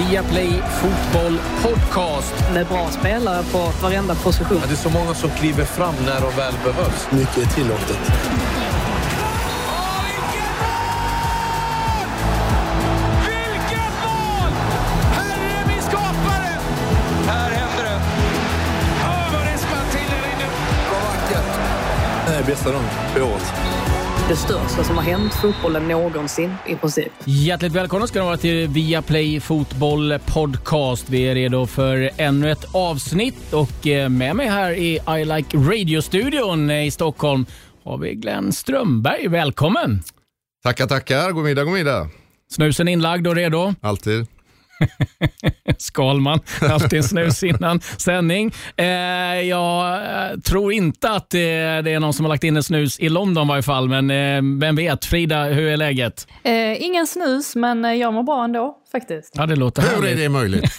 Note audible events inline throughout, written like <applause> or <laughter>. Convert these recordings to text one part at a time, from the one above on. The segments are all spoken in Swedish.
Viaplay Fotboll Podcast. Med bra spelare på varenda position. Ja, det är så många som kliver fram när de väl behövs. Mycket är tillåtet. Det är bästa dagen på året. Det största som har hänt fotbollen någonsin i princip. Hjärtligt välkomna ska ni vara till Viaplay Fotboll Podcast. Vi är redo för ännu ett avsnitt och eh, med mig här i I Like Radio-studion i Stockholm har vi Glenn Strömberg. Välkommen! Tackar, tackar. God middag, god middag. Snusen inlagd och redo? Alltid. <laughs> Skalman, alltid en snus innan sändning. Eh, jag eh, tror inte att det, det är någon som har lagt in en snus i London i varje fall, men eh, vem vet? Frida, hur är läget? Eh, ingen snus, men eh, jag mår bra ändå faktiskt. Ja, det låter Hur härligt. är det möjligt? <laughs>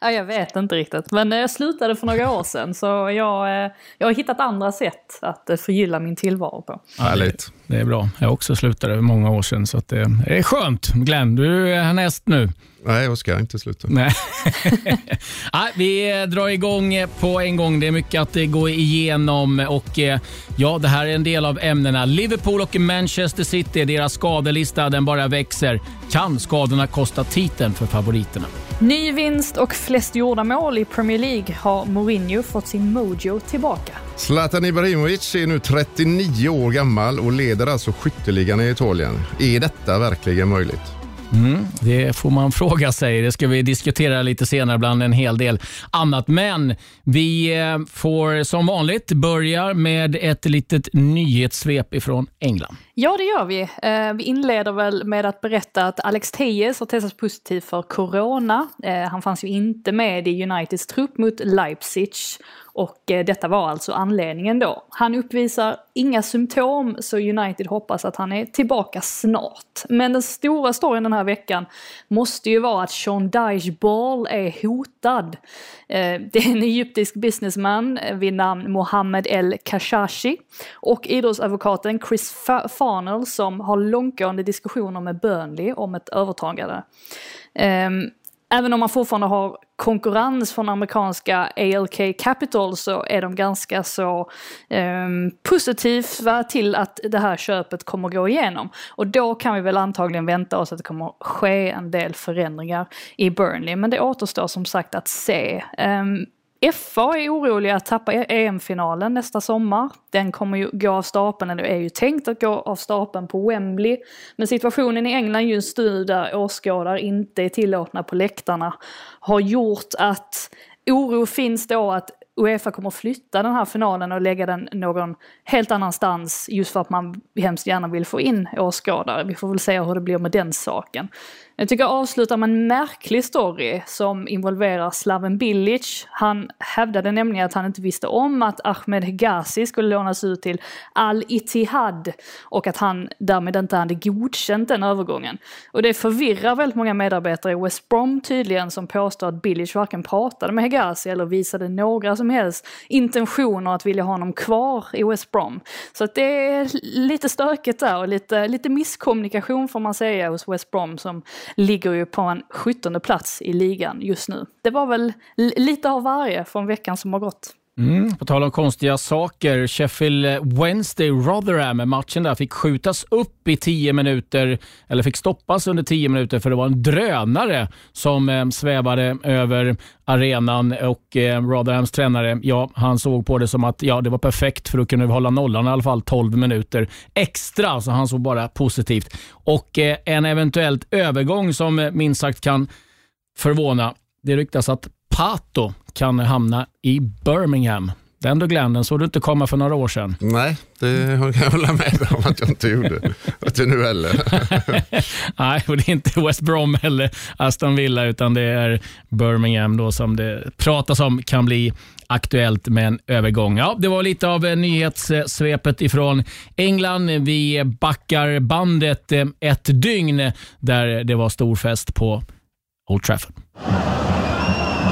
Ja, jag vet inte riktigt, men eh, jag slutade för några år sedan så jag, eh, jag har hittat andra sätt att eh, förgylla min tillvaro på. Härligt. Det är bra. Jag också slutade för många år sedan, så att det är skönt. Glenn, du är härnäst nu. Nej, jag ska inte sluta. Nej. <laughs> Nej, vi drar igång på en gång. Det är mycket att gå igenom. Och ja, Det här är en del av ämnena. Liverpool och Manchester City, deras skadelista den bara växer. Kan skadorna kosta titeln för favoriterna? Ny vinst och flest gjorda mål i Premier League har Mourinho fått sin mojo tillbaka. Zlatan Ibrahimovic är nu 39 år gammal och leder alltså skytteligan i Italien. Är detta verkligen möjligt? Mm. Det får man <laughs> fråga sig. Det ska vi diskutera lite senare bland en hel del annat. Men vi eh, får som vanligt börja med ett litet nyhetssvep ifrån England. Ja, det gör vi. Eh, vi inleder väl med att berätta att Alex Tejes har testats positiv för corona. Eh, han fanns ju inte med i Uniteds trupp mot Leipzig. Och eh, detta var alltså anledningen då. Han uppvisar inga symptom så United hoppas att han är tillbaka snart. Men den stora storyn den här veckan måste ju vara att Sean Dyche Ball är hotad. Eh, <laughs> det är en egyptisk businessman eh, vid namn Mohammed El Kashashi och idrottsadvokaten Chris Farnell som har långtgående diskussioner med Burnley om ett övertagande. Ehm, Även om man fortfarande har konkurrens från amerikanska ALK Capital så är de ganska så eh, positiva till att det här köpet kommer gå igenom. Och då kan vi väl antagligen vänta oss att det kommer ske en del förändringar i Burnley. Men det återstår som sagt att se. Eh, FA är oroliga att tappa e- EM-finalen nästa sommar. Den kommer ju gå av stapeln, eller är ju tänkt att gå av stapeln på Wembley. Men situationen i England just nu där åskådare inte är tillåtna på läktarna har gjort att oro finns då att Uefa kommer flytta den här finalen och lägga den någon helt annanstans just för att man hemskt gärna vill få in åskådare. Vi får väl se hur det blir med den saken. Jag tycker jag avslutar med en märklig story som involverar Slaven Bilic. Han hävdade nämligen att han inte visste om att Ahmed Hegazi skulle lånas ut till Al-Ittihad och att han därmed inte hade godkänt den övergången. Och det förvirrar väldigt många medarbetare i West Brom tydligen som påstår att Bilic varken pratade med Hegazi eller visade några som helst intentioner att vilja ha honom kvar i West Brom. Så att det är lite stökigt där och lite, lite misskommunikation får man säga hos West Brom som ligger ju på en 17 plats i ligan just nu. Det var väl lite av varje från veckan som har gått. Mm, på tal om konstiga saker. Sheffield Wednesday Rotherham, matchen där fick skjutas upp i 10 minuter, eller fick stoppas under 10 minuter för det var en drönare som eh, svävade över arenan och eh, Rotherhams tränare, ja, han såg på det som att ja, det var perfekt för att kunna hålla nollan i alla fall 12 minuter extra, så han såg bara positivt. Och eh, en eventuellt övergång som eh, minst sagt kan förvåna. Det ryktas att Pato kan hamna i Birmingham. Den du Glenn, den såg du inte komma för några år sedan. Nej, det kan jag hålla med om att jag inte gjorde. Inte nu heller. <laughs> Nej, och det är inte West Brom eller Aston Villa, utan det är Birmingham då som det pratas om kan bli aktuellt med en övergång. Ja, det var lite av eh, nyhetssvepet ifrån England. Vi backar bandet eh, ett dygn där det var stor fest på Old Trafford.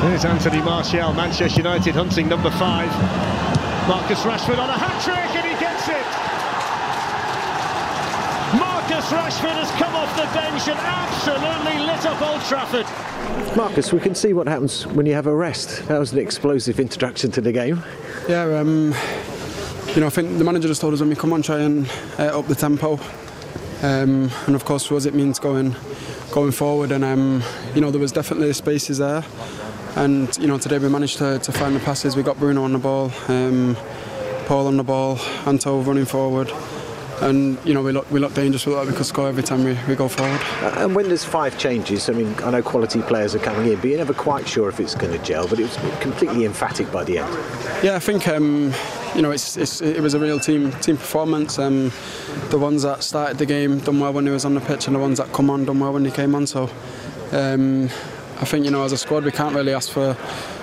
Here's Anthony Martial, Manchester United hunting number five. Marcus Rashford on a hat trick and he gets it. Marcus Marcus Rashford has come off the bench and absolutely lit up Old Trafford. Marcus, we can see what happens when you have a rest. That was an explosive introduction to the game. Yeah, um, you know, I think the manager just told us when we come on, try and uh, up the tempo. Um, and of course, what it means going going forward. And um, you know, there was definitely spaces there. And you know, today we managed to, to find the passes. We got Bruno on the ball, um, Paul on the ball, Anto running forward. And you know we look we look dangerous. Look like we could score every time we, we go forward. And when there's five changes, I mean, I know quality players are coming in, but you're never quite sure if it's going to gel. But it was completely emphatic by the end. Yeah, I think um, you know it's, it's, it was a real team team performance. Um, the ones that started the game done well when he was on the pitch, and the ones that come on done well when he came on. So um, I think you know as a squad we can't really ask for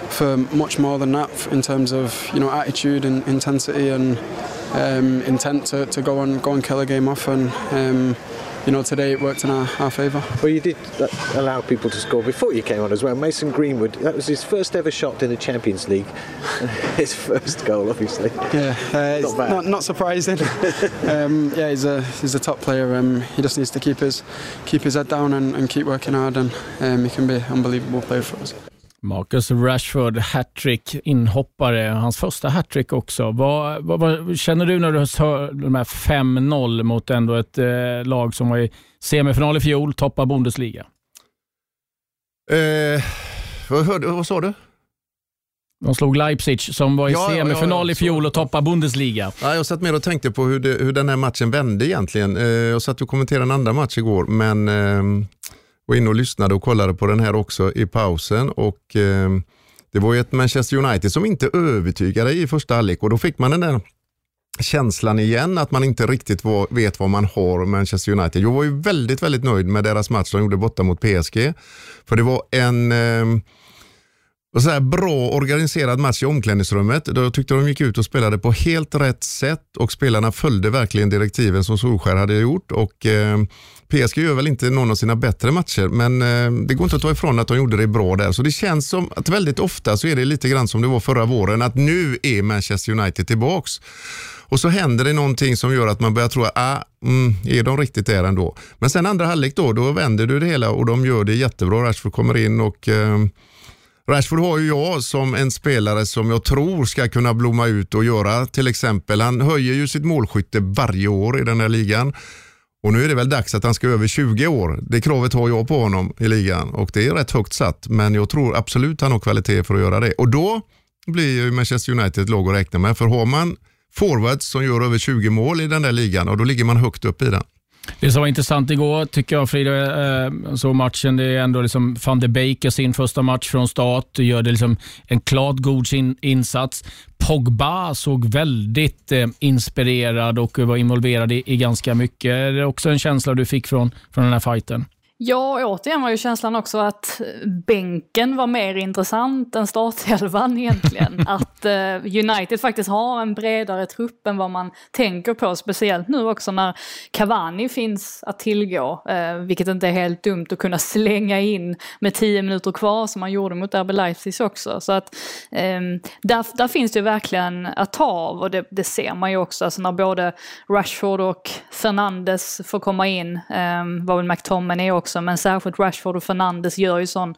for much more than that in terms of you know attitude and intensity and um, intent to, to go and go and kill a game off and. Um, you know, today it worked in our, our favour. Well, you did allow people to score before you came on as well. Mason Greenwood, that was his first ever shot in the Champions League. <laughs> his first goal, obviously. Yeah, uh, not, not, not, surprising. <laughs> um, yeah, he's a he's a top player. Um, he just needs to keep his keep his head down and, and keep working hard, and um, he can be an unbelievable player for us. Marcus Rashford, hattrick, inhoppare, hans första hattrick också. Vad, vad, vad, känner du när du hör de här 5-0 mot ändå ett eh, lag som var i semifinal i fjol, toppar Bundesliga? Eh, vad, hörde, vad sa du? De slog Leipzig som var i ja, semifinal ja, ja, i fjol och toppar Bundesliga. Ja, jag satt med och tänkte på hur, det, hur den här matchen vände egentligen. Eh, jag satt och kommenterade en andra match igår, men eh, var inne och lyssnade och kollade på den här också i pausen. och eh, Det var ju ett Manchester United som inte övertygade i första halvlek och då fick man den där känslan igen att man inte riktigt var, vet vad man har Manchester United. Jag var ju väldigt, väldigt nöjd med deras match de gjorde borta mot PSG. För det var en eh, så här bra organiserad match i omklädningsrummet. Då tyckte de gick ut och spelade på helt rätt sätt och spelarna följde verkligen direktiven som Solskär hade gjort. Och, eh, PSG gör väl inte någon av sina bättre matcher, men eh, det går inte att ta ifrån att de gjorde det bra där. Så det känns som att väldigt ofta så är det lite grann som det var förra våren, att nu är Manchester United tillbaks. Och så händer det någonting som gör att man börjar tro att ah, mm, är de riktigt där ändå? Men sen andra halvlek då, då vänder du det hela och de gör det jättebra. Rashford kommer in och eh, Rashford har ju jag som en spelare som jag tror ska kunna blomma ut och göra till exempel. Han höjer ju sitt målskytte varje år i den här ligan. Och nu är det väl dags att han ska över 20 år. Det kravet har jag på honom i ligan och det är rätt högt satt. Men jag tror absolut han har kvalitet för att göra det. Och då blir ju Manchester United ett lag att räkna med. För har man forwards som gör över 20 mål i den där ligan och då ligger man högt upp i den. Det som var intressant igår tycker jag Frida, eh, så matchen, det är ändå liksom van de Beek sin första match från start. Gör det liksom en klart god insats. Pogba såg väldigt eh, inspirerad och var involverad i, i ganska mycket. Är det också en känsla du fick från, från den här fighten? Ja, återigen var ju känslan också att bänken var mer intressant än startelvan <laughs> egentligen. att eh, United faktiskt har en bredare trupp än vad man tänker på, speciellt nu också när Cavani finns att tillgå. Eh, vilket inte är helt dumt att kunna slänga in med tio minuter kvar som man gjorde mot RB Leipzig också. Så att eh, där, där finns det ju verkligen att ta av och det, det ser man ju också alltså när både Rashford och Fernandes får komma in, eh, var väl McTominay också också, men särskilt Rashford och Fernandes gör ju sån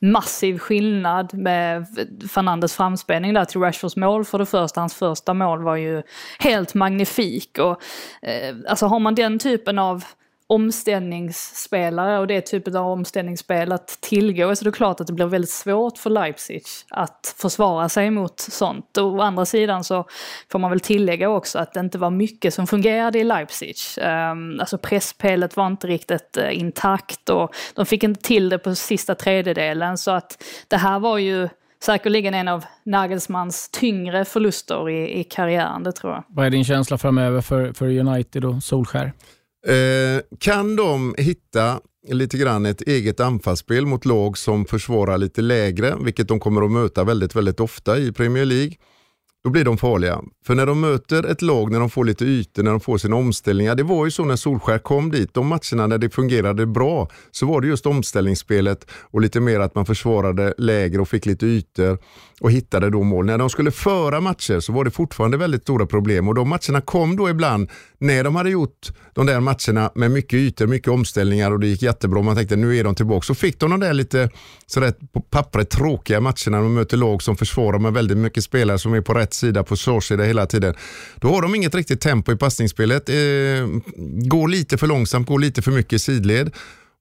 massiv skillnad med Fernandes framspelning där till Rashfords mål för det första. Hans första mål var ju helt magnifik och eh, alltså har man den typen av omställningsspelare och det typen av omställningsspel att tillgå så det är klart att det blir väldigt svårt för Leipzig att försvara sig mot sånt. Och å andra sidan så får man väl tillägga också att det inte var mycket som fungerade i Leipzig. Um, alltså pressspelet var inte riktigt uh, intakt och de fick inte till det på sista tredjedelen så att det här var ju säkerligen en av Nagelsmans tyngre förluster i, i karriären, det tror jag. Vad är din känsla framöver för, för United och Solskär? Eh, kan de hitta lite grann ett eget anfallsspel mot lag som försvarar lite lägre, vilket de kommer att möta väldigt, väldigt ofta i Premier League då blir de farliga. För när de möter ett lag, när de får lite ytor, när de får sina omställningar. Det var ju så när Solskär kom dit. De matcherna när det fungerade bra så var det just omställningsspelet och lite mer att man försvarade lägre och fick lite ytor och hittade då mål. När de skulle föra matcher så var det fortfarande väldigt stora problem och de matcherna kom då ibland när de hade gjort de där matcherna med mycket ytor, mycket omställningar och det gick jättebra. Man tänkte nu är de tillbaka. Så fick de de där lite sådär på pappret tråkiga matcherna. De möter lag som försvarar med väldigt mycket spelare som är på rätt sida, på försvarssida hela tiden. Då har de inget riktigt tempo i passningsspelet. Eh, går lite för långsamt, går lite för mycket i sidled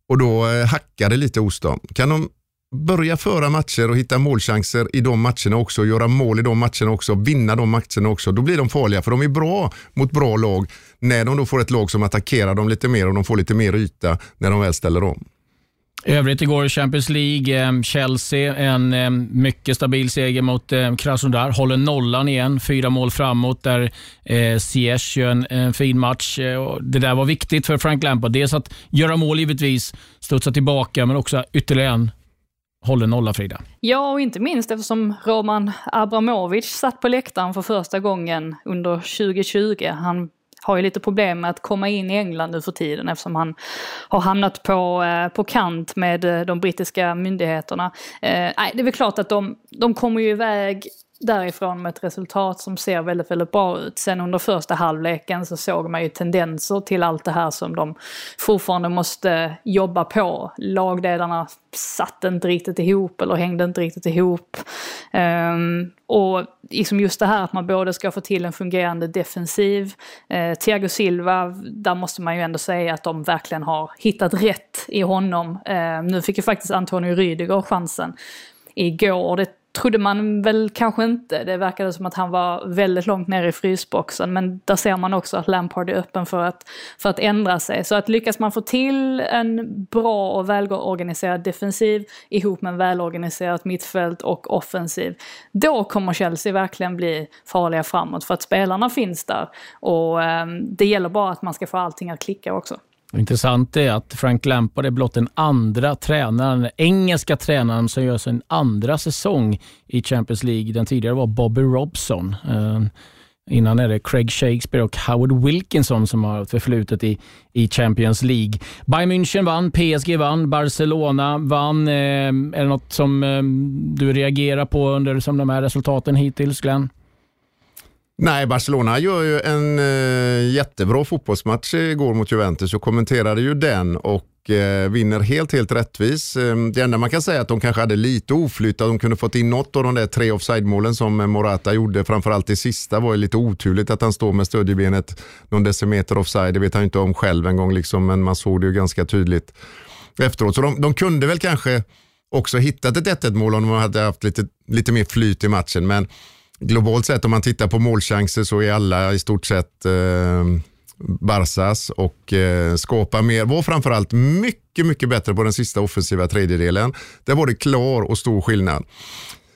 och då eh, hackar det lite hos dem. Kan de börja föra matcher och hitta målchanser i de matcherna också, göra mål i de matcherna också, vinna de matcherna också, då blir de farliga för de är bra mot bra lag när de då får ett lag som attackerar dem lite mer och de får lite mer yta när de väl ställer om. Övrigt igår Champions League, ehm, Chelsea, en ehm, mycket stabil seger mot ehm, Krasnodar. Håller nollan igen, fyra mål framåt där eh, Ziyech gör en, en fin match. Eh, det där var viktigt för Frank Lampard. Dels att göra mål givetvis, studsa tillbaka, men också ytterligare en håller nolla Frida. Ja, och inte minst eftersom Roman Abramovic satt på läktaren för första gången under 2020. Han har ju lite problem med att komma in i England nu för tiden eftersom han har hamnat på, eh, på kant med eh, de brittiska myndigheterna. Eh, nej, det är väl klart att de, de kommer ju iväg därifrån med ett resultat som ser väldigt, väldigt bra ut. Sen under första halvleken så såg man ju tendenser till allt det här som de fortfarande måste jobba på. Lagledarna satt inte riktigt ihop eller hängde inte riktigt ihop. Um, och liksom just det här att man både ska få till en fungerande defensiv. Eh, Thiago Silva, där måste man ju ändå säga att de verkligen har hittat rätt i honom. Eh, nu fick ju faktiskt Antonio Rüdiger chansen igår. Det trodde man väl kanske inte. Det verkade som att han var väldigt långt ner i frysboxen. Men där ser man också att Lampard är öppen för att, för att ändra sig. Så att lyckas man få till en bra och välorganiserad defensiv ihop med en välorganiserat mittfält och offensiv. Då kommer Chelsea verkligen bli farliga framåt för att spelarna finns där. Och eh, det gäller bara att man ska få allting att klicka också. Intressant är att Frank Lampard är blott den andra tränaren, engelska tränaren som gör sin andra säsong i Champions League. Den tidigare var Bobby Robson. Eh, innan är det Craig Shakespeare och Howard Wilkinson som har förflutet i, i Champions League. Bayern München vann, PSG vann, Barcelona vann. Eh, är det något som eh, du reagerar på under som de här resultaten hittills, Glenn? Nej, Barcelona gör ju en eh, jättebra fotbollsmatch igår mot Juventus och kommenterade ju den och eh, vinner helt, helt rättvis. Eh, det enda man kan säga är att de kanske hade lite oflyt, att de kunde fått in något av de där tre offside-målen som Morata gjorde. Framförallt det sista var ju lite oturligt att han står med stödjebenet någon decimeter offside. Det vet han inte om själv en gång, liksom, men man såg det ju ganska tydligt efteråt. Så de, de kunde väl kanske också hittat ett 1-1 mål om de hade haft lite, lite mer flyt i matchen. Men globalt sett om man tittar på målchanser så är alla i stort sett eh, Barsas och eh, skapar mer. Var framförallt mycket, mycket bättre på den sista offensiva tredjedelen. Där var det klar och stor skillnad.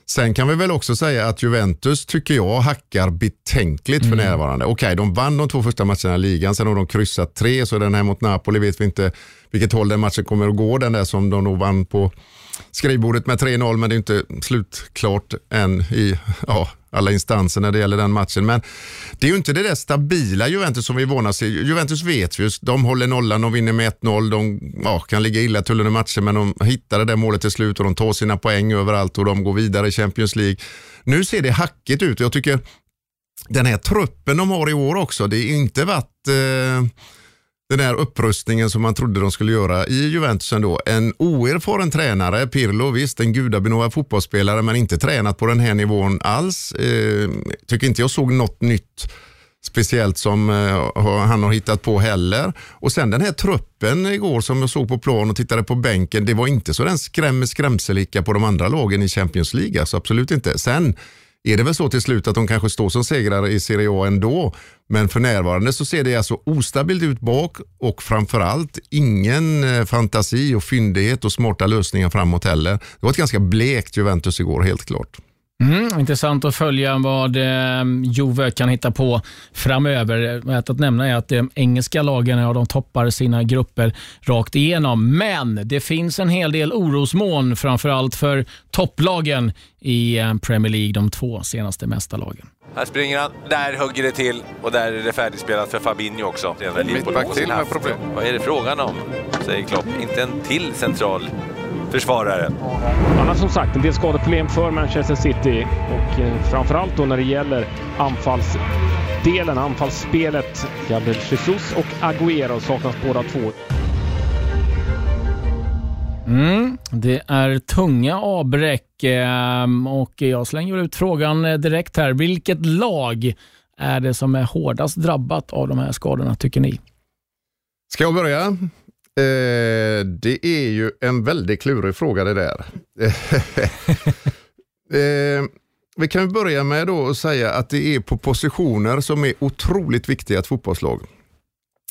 Sen kan vi väl också säga att Juventus tycker jag hackar betänkligt för mm. närvarande. Okej, okay, de vann de två första matcherna i ligan, sen har de kryssat tre, så den här mot Napoli vet vi inte vilket håll den matchen kommer att gå. Den där som de nog vann på skrivbordet med 3-0, men det är inte slutklart än i ja, alla instanser när det gäller den matchen. Men det är ju inte det där stabila Juventus som vi vana sig. Juventus vet vi, de håller nollan och vinner med 1-0. De ja, kan ligga illa till under matchen, men de hittar det där målet till slut och de tar sina poäng överallt och de går vidare i Champions League. Nu ser det hackigt ut. Jag tycker den här truppen de har i år också, det är inte varit eh, den här upprustningen som man trodde de skulle göra i Juventus ändå. En oerfaren tränare, Pirlo, visst en gudabenådad fotbollsspelare men inte tränat på den här nivån alls. Eh, tycker inte jag såg något nytt speciellt som eh, han har hittat på heller. Och sen den här truppen igår som jag såg på plan och tittade på bänken, det var inte så den skrämmer skrämselika på de andra lagen i Champions League, alltså absolut inte. Sen är det väl så till slut att de kanske står som segrare i Serie A ändå. Men för närvarande så ser det alltså ostabilt ut bak och framförallt ingen eh, fantasi och fyndighet och smarta lösningar framåt heller. Det var ett ganska blekt Juventus igår, helt klart. Mm, intressant att följa vad eh, Juve kan hitta på framöver. Värt att nämna är att de engelska lagen ja, de toppar sina grupper rakt igenom. Men det finns en hel del orosmoln, framförallt för topplagen i eh, Premier League, de två senaste mästarlagen. Här springer han, där hugger det till och där är det färdigspelat för Fabinho också. Mittback till med problem. Vad är det frågan om, säger Klopp. Inte en till central försvarare. Annars som sagt en del skadeproblem för Manchester City och eh, framförallt då när det gäller anfallsdelen, anfallsspelet. Gabriel Jesus och Agüero saknas båda två. Mm, det är tunga avbräck eh, och jag slänger ut frågan eh, direkt här. Vilket lag är det som är hårdast drabbat av de här skadorna tycker ni? Ska jag börja? Eh, det är ju en väldigt klurig fråga det där. <laughs> eh, vi kan börja med då att säga att det är på positioner som är otroligt viktiga i ett fotbollslag.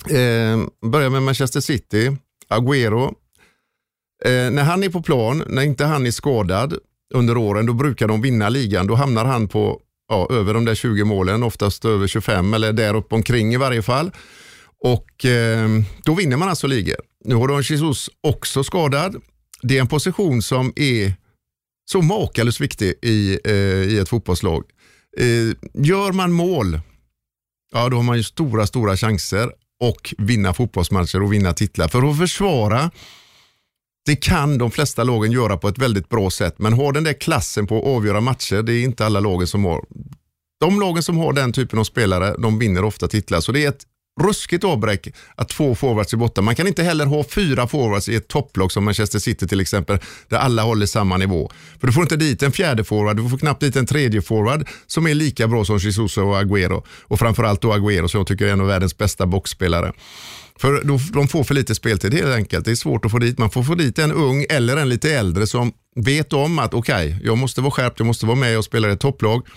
Eh, börja med Manchester City, Agüero. Eh, när han är på plan, när inte han är skadad under åren, då brukar de vinna ligan. Då hamnar han på ja, över de där 20 målen, oftast över 25 eller där upp omkring i varje fall. Och eh, då vinner man alltså ligor. Nu har Don Jesus också skadad. Det är en position som är så makalöst viktig i, eh, i ett fotbollslag. Eh, gör man mål, ja då har man ju stora, stora chanser och vinna fotbollsmatcher och vinna titlar. För att försvara, det kan de flesta lagen göra på ett väldigt bra sätt, men har den där klassen på att avgöra matcher, det är inte alla lagen som har. De lagen som har den typen av spelare, de vinner ofta titlar. Så det är ett ruskigt avbräck att två forwards är borta. Man kan inte heller ha fyra forwards i ett topplag som Manchester City till exempel, där alla håller samma nivå. För du får inte dit en fjärde forward, du får knappt dit en tredje forward som är lika bra som Jesus och Agüero. Och framförallt då Agüero som jag tycker är en av världens bästa boxspelare. För de får för lite speltid helt enkelt. Det är svårt att få dit. Man får få dit en ung eller en lite äldre som vet om att okej, okay, jag måste vara skärpt, jag måste vara med och spela i ett topplag,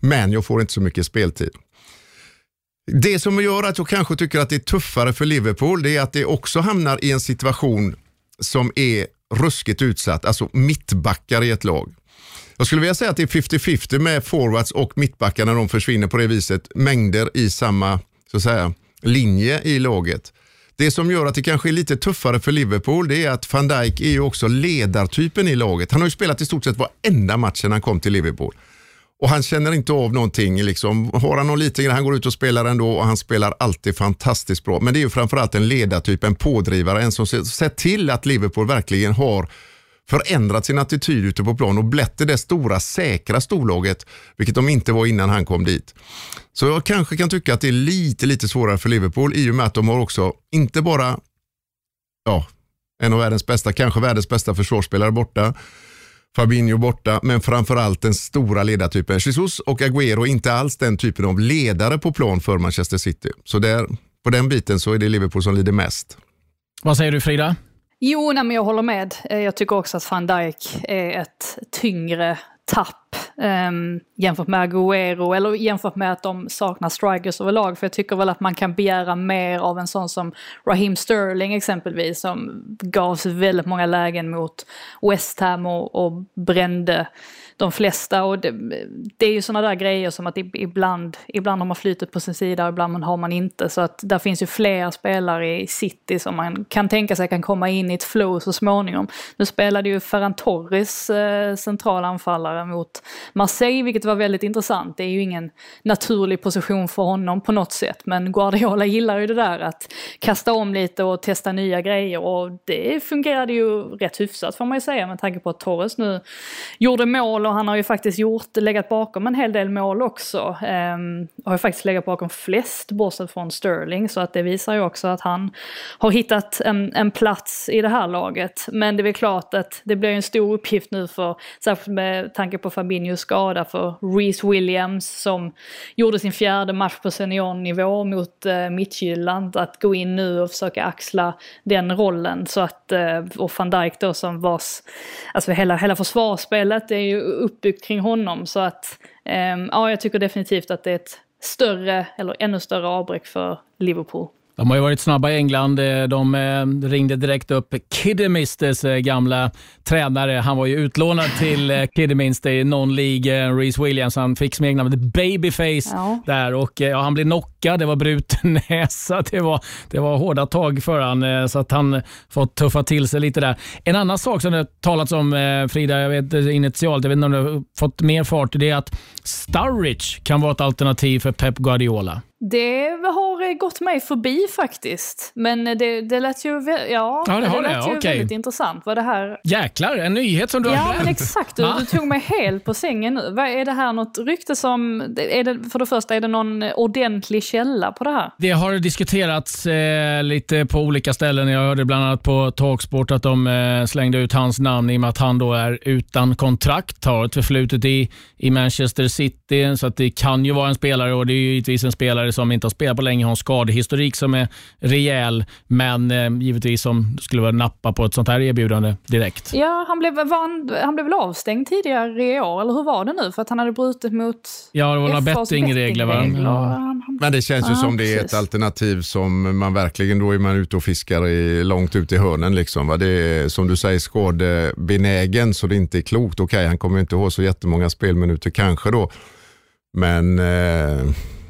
men jag får inte så mycket speltid. Det som gör att jag kanske tycker att det är tuffare för Liverpool, det är att det också hamnar i en situation som är ruskigt utsatt, alltså mittbackar i ett lag. Jag skulle vilja säga att det är 50-50 med forwards och mittbackar när de försvinner på det viset. Mängder i samma så att säga, linje i laget. Det som gör att det kanske är lite tuffare för Liverpool det är att van Dijk är ju också ledartypen i laget. Han har ju spelat i stort sett varenda match sedan han kom till Liverpool. Och han känner inte av någonting. Liksom. Har han någon liten han går ut och spelar ändå och han spelar alltid fantastiskt bra. Men det är ju framförallt en ledartyp, en pådrivare, en som ser till att Liverpool verkligen har förändrat sin attityd ute på plan och blivit det stora säkra storlaget, vilket de inte var innan han kom dit. Så jag kanske kan tycka att det är lite, lite svårare för Liverpool i och med att de har också, inte bara ja, en av världens bästa, kanske världens bästa försvarsspelare borta, Fabinho borta, men framförallt den stora ledartypen. Jesus och Agüero inte alls den typen av ledare på plan för Manchester City. Så där, på den biten så är det Liverpool som lider mest. Vad säger du Frida? Jo, nej, men jag håller med. Eh, jag tycker också att van Dijk är ett tyngre tapp um, jämfört med Agüero eller jämfört med att de saknar strikers överlag. För jag tycker väl att man kan begära mer av en sån som Raheem Sterling exempelvis som gavs väldigt många lägen mot West Ham och, och brände de flesta. Och det, det är ju sådana där grejer som att ibland, ibland har man flytet på sin sida och ibland har man inte. Så att där finns ju fler spelare i City som man kan tänka sig kan komma in i ett flow så småningom. Nu spelade ju Ferran Torres eh, centralanfallare mot Marseille, vilket var väldigt intressant. Det är ju ingen naturlig position för honom på något sätt. Men Guardiola gillar ju det där att kasta om lite och testa nya grejer. Och det fungerade ju rätt hyfsat får man ju säga med tanke på att Torres nu gjorde mål och han har ju faktiskt gjort, legat bakom en hel del mål också. Um, har ju faktiskt legat bakom flest bortsett från Sterling så att det visar ju också att han har hittat en, en plats i det här laget. Men det är väl klart att det blir en stor uppgift nu för, särskilt med tanke på Fabinhos skada, för Reece Williams som gjorde sin fjärde match på seniornivå mot uh, Midtjylland, att gå in nu och försöka axla den rollen. Så att, uh, och van Dijk då som vars, alltså hela, hela försvarsspelet är ju uppbyggt kring honom. Så att eh, ja, jag tycker definitivt att det är ett större, eller ännu större avbräck för Liverpool. De har ju varit snabba i England. Eh, de eh, ringde direkt upp Kiddermisters eh, gamla tränare. Han var ju utlånad till Kidderminster i non-League. Reece Williams. Han fick smeknamnet Babyface Ja. där och ja, han blev knockad. Det var bruten näsa. <laughs> Det var, det var hårda tag för han så att han fått tuffa till sig lite där. En annan sak som det talats om, Frida, jag vet initialt, jag vet inte om du har fått mer fart, det är att Sturridge kan vara ett alternativ för Pep Guardiola. Det har gått mig förbi faktiskt. Men det, det lät ju, ja, Ja, det har lät det. ju Okej. väldigt intressant. Vad det här... Jäklar, en nyhet som du Ja, har men glömt. exakt. Du, Ja. <laughs> du tog mig helt på sängen nu. Vad Är det här något rykte som... Är det, för det första, är det någon ordentlig källa på det här? Det har diskuterats eh, lite på olika ställen. Jag hörde bland annat på Talksport att de eh, slängde ut hans namn i och med att han då är utan kontrakt, har ett förflutet i, i Manchester City. Så att det kan ju vara en spelare och det är ju givetvis en spelare som inte har spelat på länge, har en skadehistorik som är rejäl, men eh, givetvis som skulle vara nappa på ett sånt här erbjudande direkt. Ja, han blev, han, han blev väl avstängd tidigare i år, eller hur var det nu? För att han hade brutit mot Ja, det var några bettingregler va? bettingregler. Ja. Men det känns ju Ja, som det är ett precis. alternativ som man verkligen, då är man ute och fiskar i, långt ut i hörnen. Liksom, va? Det är som du säger skadebenägen så det inte är klokt. Okej, han kommer inte ha så jättemånga spelminuter kanske då. Men eh,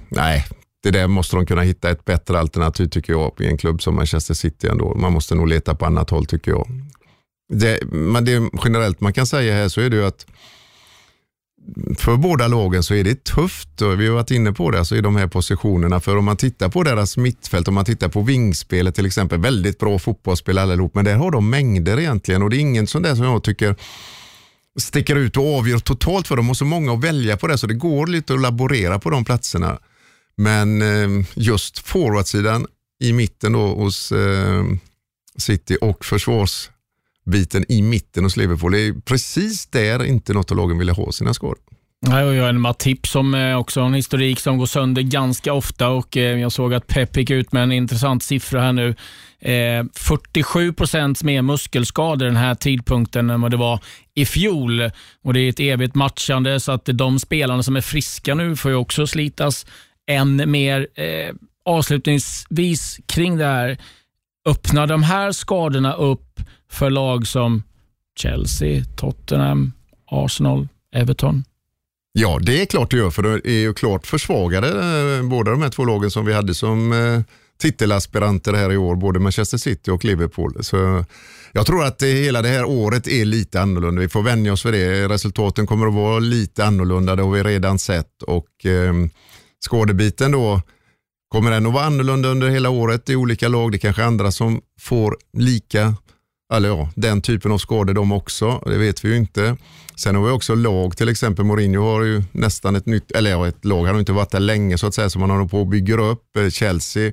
nej, det där måste de kunna hitta ett bättre alternativ tycker jag i en klubb som Manchester City ändå. Man måste nog leta på annat håll tycker jag. Det, men det generellt man kan säga här så är det ju att för båda lagen så är det tufft. Och vi har varit inne på det, alltså i de här positionerna. För om man tittar på deras mittfält, om man tittar på vingspelet till exempel, väldigt bra fotbollsspel allihop, men där har de mängder egentligen och det är ingen sån där som jag tycker sticker ut och avgör totalt för dem och så många att välja på det så det går lite att laborera på de platserna. Men eh, just forwardsidan i mitten då hos eh, City och försvars biten i mitten hos Liverpool, det är precis där inte något av lagen ville ha sina skor. Nej, och jag har en Matip som eh, också har en historik som går sönder ganska ofta och eh, jag såg att Pep gick ut med en intressant siffra här nu. Eh, 47 procent mer muskelskador den här tidpunkten än vad det var i fjol. Och Det är ett evigt matchande så att de spelarna som är friska nu får ju också slitas än mer. Avslutningsvis kring det här, öppnar de här skadorna upp för lag som Chelsea, Tottenham, Arsenal, Everton? Ja, det är klart det gör, för det är ju klart försvagade eh, båda de här två lagen som vi hade som eh, titelaspiranter här i år, både Manchester City och Liverpool. Så jag tror att det, hela det här året är lite annorlunda. Vi får vänja oss vid det. Resultaten kommer att vara lite annorlunda, det har vi redan sett. Och eh, skadebiten då, kommer den att vara annorlunda under hela året i olika lag? Det kanske är andra som får lika, eller ja, den typen av skador de också. Det vet vi ju inte. Sen har vi också lag, till exempel Mourinho har ju nästan ett nytt, eller ja, ett lag, han har inte varit där länge så att säga, som han håller på och bygger upp. Eh, Chelsea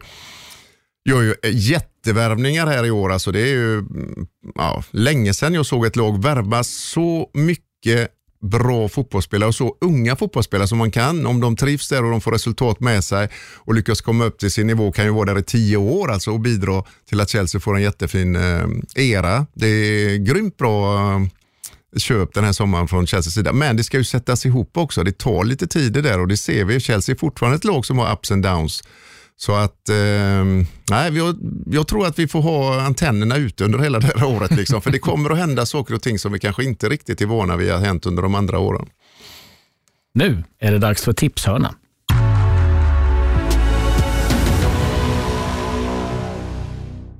gör ju eh, jättevärvningar här i år. Alltså det är ju mm, ja, länge sedan jag såg ett lag värva så mycket bra fotbollsspelare och så unga fotbollsspelare som man kan. Om de trivs där och de får resultat med sig och lyckas komma upp till sin nivå kan ju vara där i tio år alltså och bidra till att Chelsea får en jättefin eh, era. Det är grymt bra eh, köp den här sommaren från Chelseas sida. Men det ska ju sättas ihop också. Det tar lite tid det där och det ser vi. Chelsea är fortfarande ett lag som har ups and downs. Så att, eh, nej, jag, jag tror att vi får ha antennerna ute under hela det här året. Liksom, för det kommer att hända saker och ting som vi kanske inte riktigt är vana vid har hänt under de andra åren. Nu är det dags för tipshörnan.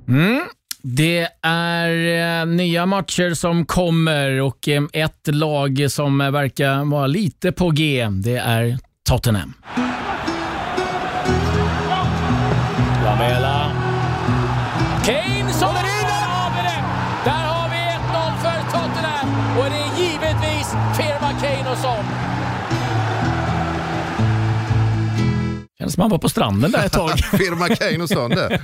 Mm. Det är eh, nya matcher som kommer och eh, ett lag som verkar vara lite på G, det är Tottenham. Som man var på stranden där ett tag. <laughs> Firma sånt där.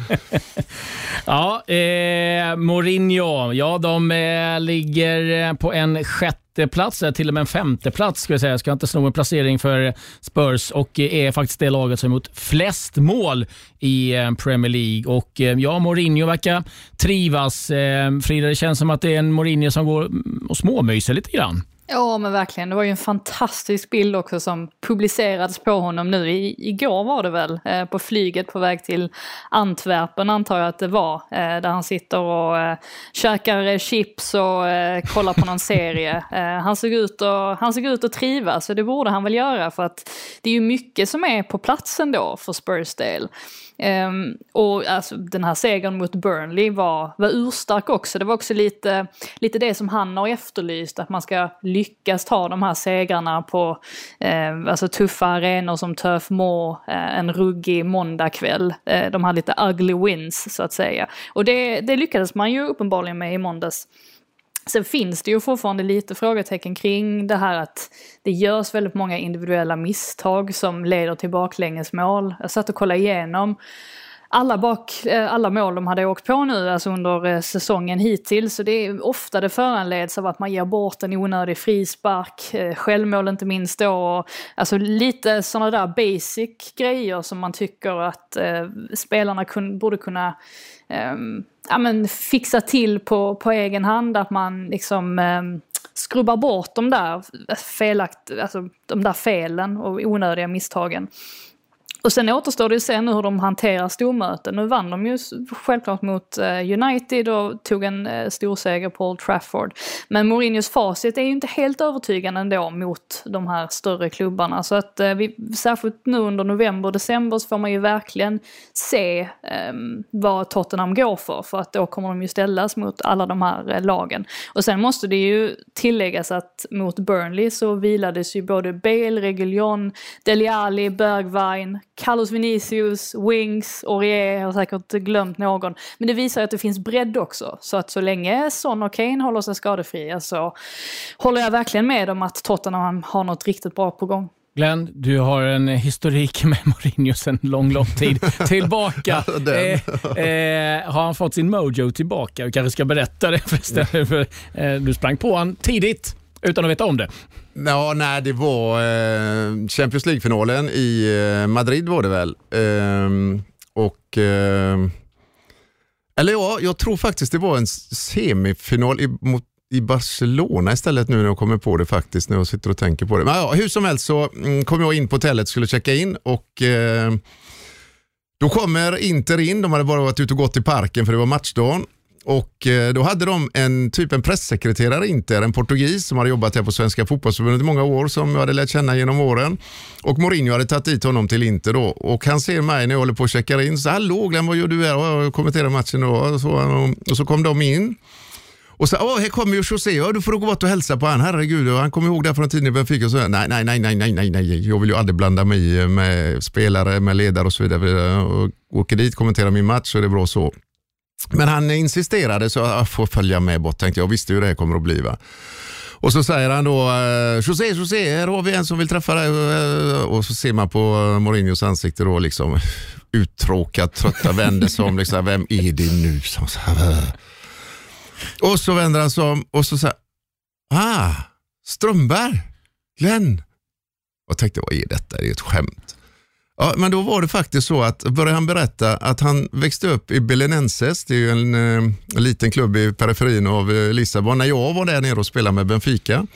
Ja, eh, Mourinho, ja de eh, ligger eh, på en sjätte plats, eh, till och med en femte plats ska jag säga. Jag ska inte sno en placering för Spurs och eh, är faktiskt det laget som gjort flest mål i Premier League. Och ja, Mourinho verkar trivas. Frida, det känns som att det är en Mourinho som går och småmyser lite grann. Ja men verkligen, det var ju en fantastisk bild också som publicerades på honom nu, I, igår var det väl, eh, på flyget på väg till Antwerpen antar jag att det var, eh, där han sitter och eh, käkar eh, chips och eh, kollar på någon <laughs> serie. Eh, han, såg ut och, han såg ut att trivas och det borde han väl göra för att det är ju mycket som är på platsen då för Spurs del. Um, och alltså, den här segern mot Burnley var, var urstark också. Det var också lite, lite det som han har efterlyst, att man ska lyckas ta de här segrarna på eh, alltså tuffa arenor som Turf Moor, eh, en ruggig måndagkväll. Eh, de här lite ugly wins så att säga. Och det, det lyckades man ju uppenbarligen med i måndags. Sen finns det ju fortfarande lite frågetecken kring det här att det görs väldigt många individuella misstag som leder till baklängesmål. Jag satt och kollade igenom alla, bak, eh, alla mål de hade åkt på nu, alltså under eh, säsongen hittills. Så det är ofta det föranleds av att man ger bort en onödig frispark, eh, självmål inte minst då. alltså lite sådana där basic grejer som man tycker att eh, spelarna kun, borde kunna eh, ja, men fixa till på, på egen hand. Att man liksom eh, skrubbar bort de där, felakt, alltså, de där felen och onödiga misstagen. Och sen återstår det att se nu hur de hanterar stormöten. Nu vann de ju självklart mot eh, United och tog en eh, storseger på Old Trafford. Men Mourinhos facit är ju inte helt övertygande ändå mot de här större klubbarna. Så att eh, vi, särskilt nu under november och december så får man ju verkligen se um, vad Tottenham går för. För att då kommer de ju ställas mot alla de här lagen. Och sen måste det ju tilläggas att mot Burnley så vilades ju både Bale, Reguljon, Deli Alli, Bergwijn, Carlos Vinicius, Wings, Aurier, jag har säkert glömt någon. Men det visar att det finns bredd också. Så att så länge Son och Kane håller sig skadefria så håller jag verkligen med om att Tottenham har något riktigt bra på gång. Glenn, du har en historik med Mourinho sedan lång, lång tid <laughs> tillbaka. eh, eh, har han fått sin mojo tillbaka? Du kanske ska berätta det förresten. <laughs> För, eh, du sprang på honom tidigt utan att veta om det. Ja, nej, det var eh, Champions League-finalen i eh, Madrid var det väl. Eh, och... Eh, eller ja, jag tror faktiskt det var en semifinal i, mot, i Barcelona istället nu när jag kommer på det faktiskt, när jag sitter och tänker på det. Men ja, hur som helst så mm, kom jag in på hotellet, skulle checka in och eh, då kommer Inter in, de hade bara varit ute och gått i parken för det var matchdagen och eh, då hade de en typ en pressekreterare inte, en portugis som hade jobbat här på Svenska fotbollsförbundet i många år som jag hade lärt känna genom åren. Och Mourinho hade tagit dit honom till Inter då och han ser mig när jag håller på att checka in. Så hallå Glenn, vad gör du här? Och jag kommenterar matchen då och så, och så kom de in. Och så, åh, här kommer ju José, ja, du får gå bort och hälsa på han. Herregud, och han kommer ihåg det från tiden i Benfica. Och så, nej, nej, nej, nej, nej, nej, nej, jag vill ju aldrig blanda mig i eh, med spelare, med ledare och så vidare. Och åker dit, kommenterar min match så är det bra så. Men han insisterade så jag får följa med bort tänkte jag. visste hur det här kommer att bli. Va? Och så säger han då, eh, José, José, här har vi en som vill träffa dig. Eh, och så ser man på Mourinhos ansikte då liksom uttråkat, trötta, vänder sig om. Liksom, vem är det nu? Som, eh. och så vänder han sig om och så säger ah, Strömberg, Glenn. Och tänkte, vad är detta? Det är ett skämt. Ja, men då var det faktiskt så att, började han berätta att han växte upp i Belenenses, det är ju en, en eh, liten klubb i periferin av eh, Lissabon, när jag var där nere och spelade med Benfica.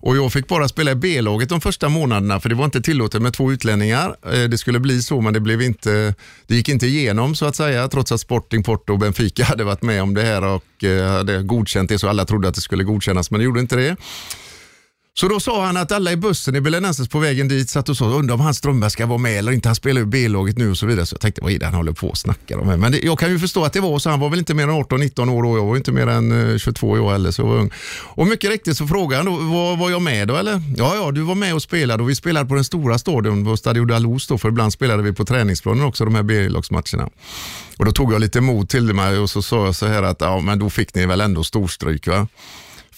Och jag fick bara spela i B-laget de första månaderna, för det var inte tillåtet med två utlänningar. Eh, det skulle bli så, men det, blev inte, det gick inte igenom så att säga, trots att Sporting, Porto och Benfica <laughs> hade varit med om det här och eh, hade godkänt det, så alla trodde att det skulle godkännas, men det gjorde inte det. Så då sa han att alla i bussen i Belenenses på vägen dit satt och sa, undrar om han Strömberg ska vara med eller inte. Han spelar ju B-laget nu och så vidare. Så jag tänkte, vad är det han håller på och snackar om? Men det, jag kan ju förstå att det var så. Han var väl inte mer än 18-19 år och jag var inte mer än eh, 22 år heller. Så jag var ung. Och mycket riktigt så frågade han, då, var, var jag med då eller? Ja, ja, du var med och spelade och vi spelade på den stora stadion på Stadio Dalos då, för ibland spelade vi på träningsplanen också de här B-lagsmatcherna. Och då tog jag lite mod till mig och så sa jag så här att, ja men då fick ni väl ändå storstryk va?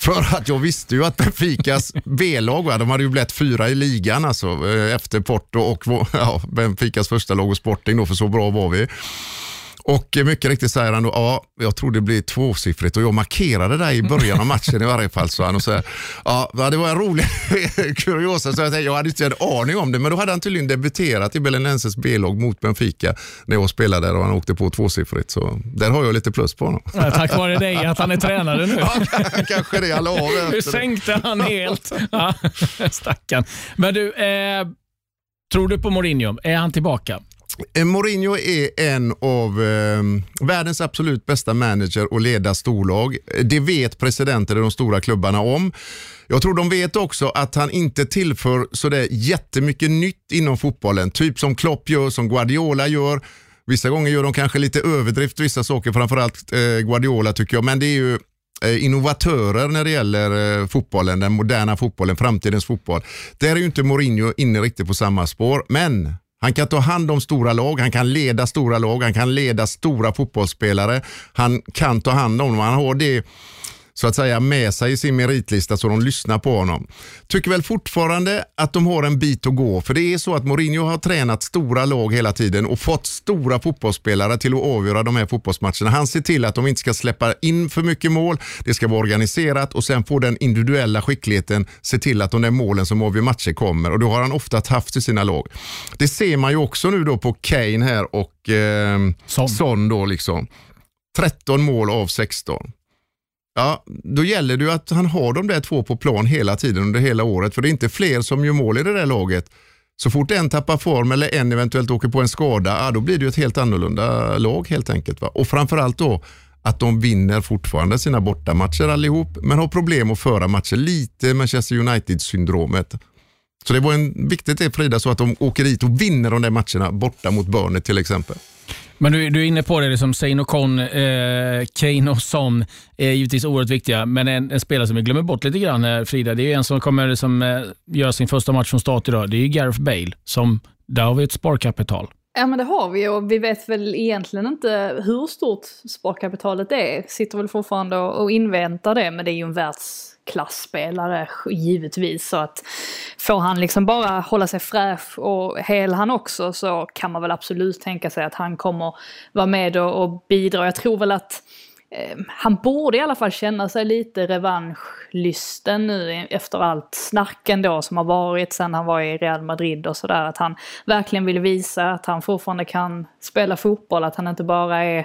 För att jag visste ju att Benficas <laughs> B-lag, de hade ju blivit fyra i ligan alltså, eh, efter Porto och <laughs> ja, Benficas första lag och Sporting, då, för så bra var vi. Och mycket riktigt säger han då, ja, jag tror det blir tvåsiffrigt och jag markerade det i början av matchen i varje fall, sa han. Och så här, ja, det var en rolig <laughs> kuriosa, så jag, tänkte, jag hade inte en aning om det, men då hade han tydligen debuterat i Belenenses B-lag mot Benfica när jag spelade där och han åkte på tvåsiffrigt. Så där har jag lite plus på honom. Ja, tack vare dig att han är tränare nu. <laughs> Ja, kanske det. La av det. sänkte han helt. Ja, stackarn. Men du, eh, tror du på Mourinho? Är han tillbaka? Eh, Mourinho är en av eh, världens absolut bästa manager och leda storlag. Eh, det vet presidenter i de stora klubbarna om. Jag tror de vet också att han inte tillför sådär jättemycket nytt inom fotbollen. Typ som Klopp gör, som Guardiola gör. Vissa gånger gör de kanske lite överdrift vissa saker, framförallt eh, Guardiola tycker jag. Men det är ju eh, innovatörer när det gäller fotbollen, den moderna fotbollen, framtidens fotboll. Där är ju inte Mourinho inne riktigt på samma spår, men han kan ta hand om stora lag, han kan leda stora lag, han kan leda stora fotbollsspelare. Han kan ta hand om dem. Han har det så att säga med sig i sin meritlista så de lyssnar på honom. Tycker väl fortfarande att de har en bit att gå för det är så att Mourinho har tränat stora lag hela tiden och fått stora fotbollsspelare till att avgöra de här fotbollsmatcherna. Han ser till att de inte ska släppa in för mycket mål, det ska vara organiserat och sen får den individuella skickligheten se till att de där målen som avgör matcher kommer och det har han ofta haft i sina lag. Det ser man ju också nu då på Kane här och eh, Son. Son då liksom. 13 mål av 16. Ja, då gäller det ju att han har de där två på plan hela tiden under hela året. För det är inte fler som gör mål i det där laget. Så fort en tappar form eller en eventuellt åker på en skada, ja, då blir det ju ett helt annorlunda lag helt enkelt. Va? Och framförallt då att de vinner fortfarande sina bortamatcher allihop, men har problem att föra matcher. Lite Manchester United-syndromet. Så det var en viktigt det Frida, så att de åker dit och vinner de där matcherna borta mot Burnley till exempel. Men du, du är inne på det, liksom Zain och Con, eh, Kane och Son är givetvis oerhört viktiga, men en, en spelare som vi glömmer bort lite grann, eh, Frida, det är en som kommer liksom, eh, göra sin första match från start idag. Det är ju Gareth Bale, som, där har vi ett sparkapital. Ja men det har vi och vi vet väl egentligen inte hur stort sparkapitalet är. Sitter väl fortfarande och inväntar det men det är ju en världsklasspelare givetvis. Så att får han liksom bara hålla sig fräsch och hel han också så kan man väl absolut tänka sig att han kommer vara med och, och bidra. Jag tror väl att Ehm, han borde i alla fall känna sig lite revanschlysten nu efter allt snack ändå som har varit sen han var i Real Madrid och sådär. Att han verkligen vill visa att han fortfarande kan spela fotboll, att han inte bara är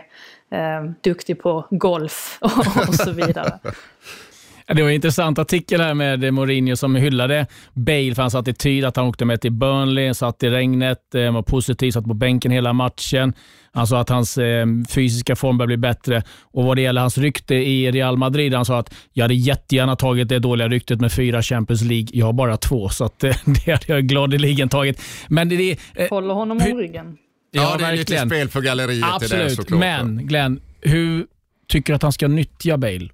eh, duktig på golf och, <laughs> och så vidare. <laughs> Ja, Det var en intressant artikel här med Mourinho som hyllade Bale för hans attityd, att han åkte med till Burnley, satt i regnet, eh, var positiv, satt på bänken hela matchen. Han sa att hans eh, fysiska form börjar bli bättre. Och vad det gäller hans rykte i Real Madrid, han sa att jag hade jättegärna tagit det dåliga ryktet med fyra Champions League. Jag har bara två, så att, eh, <laughs> det hade jag gladeligen tagit. Men det, det, eh, Håller honom om ryggen. Ja, det är lite spel för galleriet det där Absolut, såklart. men Glenn, hur tycker du att han ska nyttja Bale?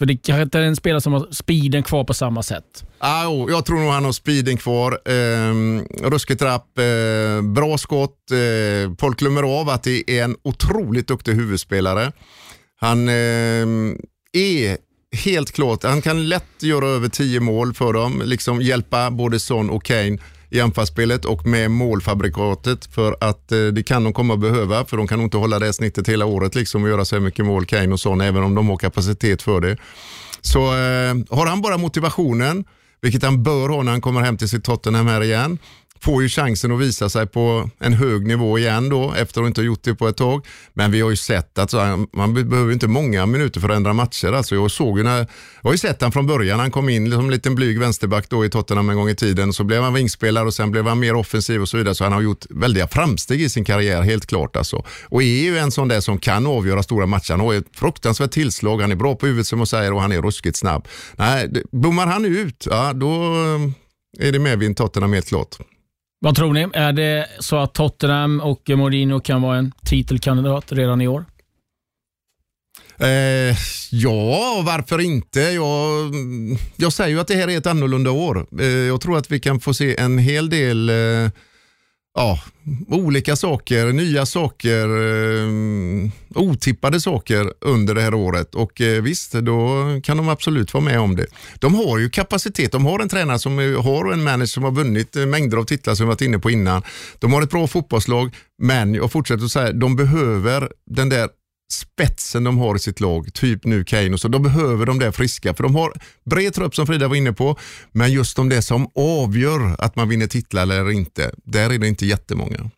För det kanske inte är en spelare som har speeden kvar på samma sätt. Ah, oh, jag tror nog han har speeden kvar. Eh, ruskigt rapp, eh, bra skott. Eh, folk glömmer av att det är en otroligt duktig huvudspelare. Han eh, är helt klart, han kan lätt göra över tio mål för dem. Liksom hjälpa både Son och Kane i anfallsspelet och med målfabrikatet för att eh, det kan de komma att behöva för de kan nog inte hålla det snittet hela året liksom och göra så här mycket mål Kane och sån, även om de har kapacitet för det. Så eh, har han bara motivationen, vilket han bör ha när han kommer hem till sitt Tottenham här igen, får ju chansen att visa sig på en hög nivå igen då efter att inte ha gjort det på ett tag. Men vi har ju sett att så man behöver inte många minuter för att ändra matcher. Alltså jag, såg ju när, jag har ju sett han från början, han kom in som en liten blyg vänsterback då i Tottenham en gång i tiden. Så blev han vingspelare och sen blev han mer offensiv och så vidare. Så han har gjort väldiga framsteg i sin karriär, helt klart. Alltså. Och är ju en sån där som kan avgöra stora matcher. Han har ett fruktansvärt tillslag, han är bra på huvudet som man säger och han är ruskigt snabb. Nej, det- blommar han ut, ja, då eh, är det medvind Tottenham helt klart. Vad tror ni? Är det så att Tottenham och Mourinho kan vara en titelkandidat redan i år? Eh, ja, varför inte? Jag, jag säger ju att det här är ett annorlunda år. Eh, jag tror att vi kan få se en hel del eh, ja, olika saker, nya saker, eh, otippade saker under det här året. Och eh, visst, då kan de absolut vara med om det. De har ju kapacitet. De har en tränare som har en manager som har vunnit eh, mängder av titlar som vi varit inne på innan. De har ett bra fotbollslag, men jag fortsätter att säga, de behöver den där spetsen de har i sitt lag, typ nu Kane och så, de behöver de där friska. För de har bred trupp som Frida var inne på, men just de det som avgör att man vinner titlar eller inte, där är det inte jättemånga.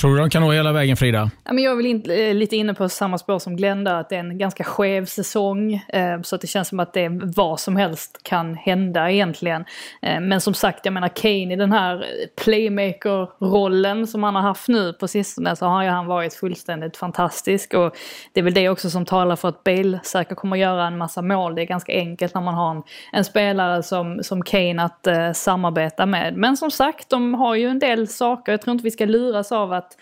Tror du de kan nå hela vägen Frida? Ja, men jag är väl in, eh, lite inne på samma spår som Glenn att det är en ganska skev säsong. Eh, så att det känns som att det vad som helst kan hända egentligen. Eh, men som sagt, jag menar Kane i den här playmaker-rollen som han har haft nu på sistone så har ju han varit fullständigt fantastisk. Och det är väl det också som talar för att Bale säkert kommer göra en massa mål. Det är ganska enkelt när man har en, en spelare som, som Kane att eh, samarbeta med. Men som sagt, de har ju en del saker. Jag tror inte vi ska luras av att att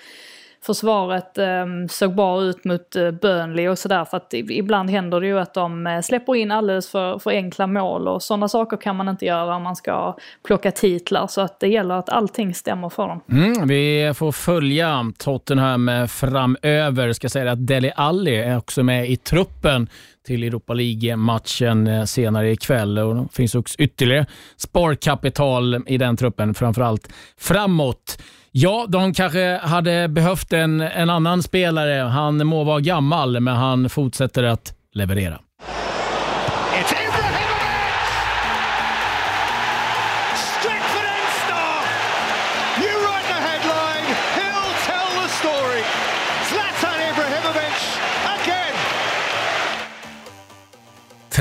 försvaret eh, såg bra ut mot eh, Burnley och sådär. För att ibland händer det ju att de eh, släpper in alldeles för, för enkla mål och sådana saker kan man inte göra om man ska plocka titlar. Så att det gäller att allting stämmer för dem. Mm, vi får följa Tottenham framöver. framöver. Ska säga att Deli Alli är också med i truppen till Europa League-matchen eh, senare ikväll. Och det finns också ytterligare sparkapital i den truppen, framförallt framåt. Ja, de kanske hade behövt en, en annan spelare. Han må vara gammal, men han fortsätter att leverera.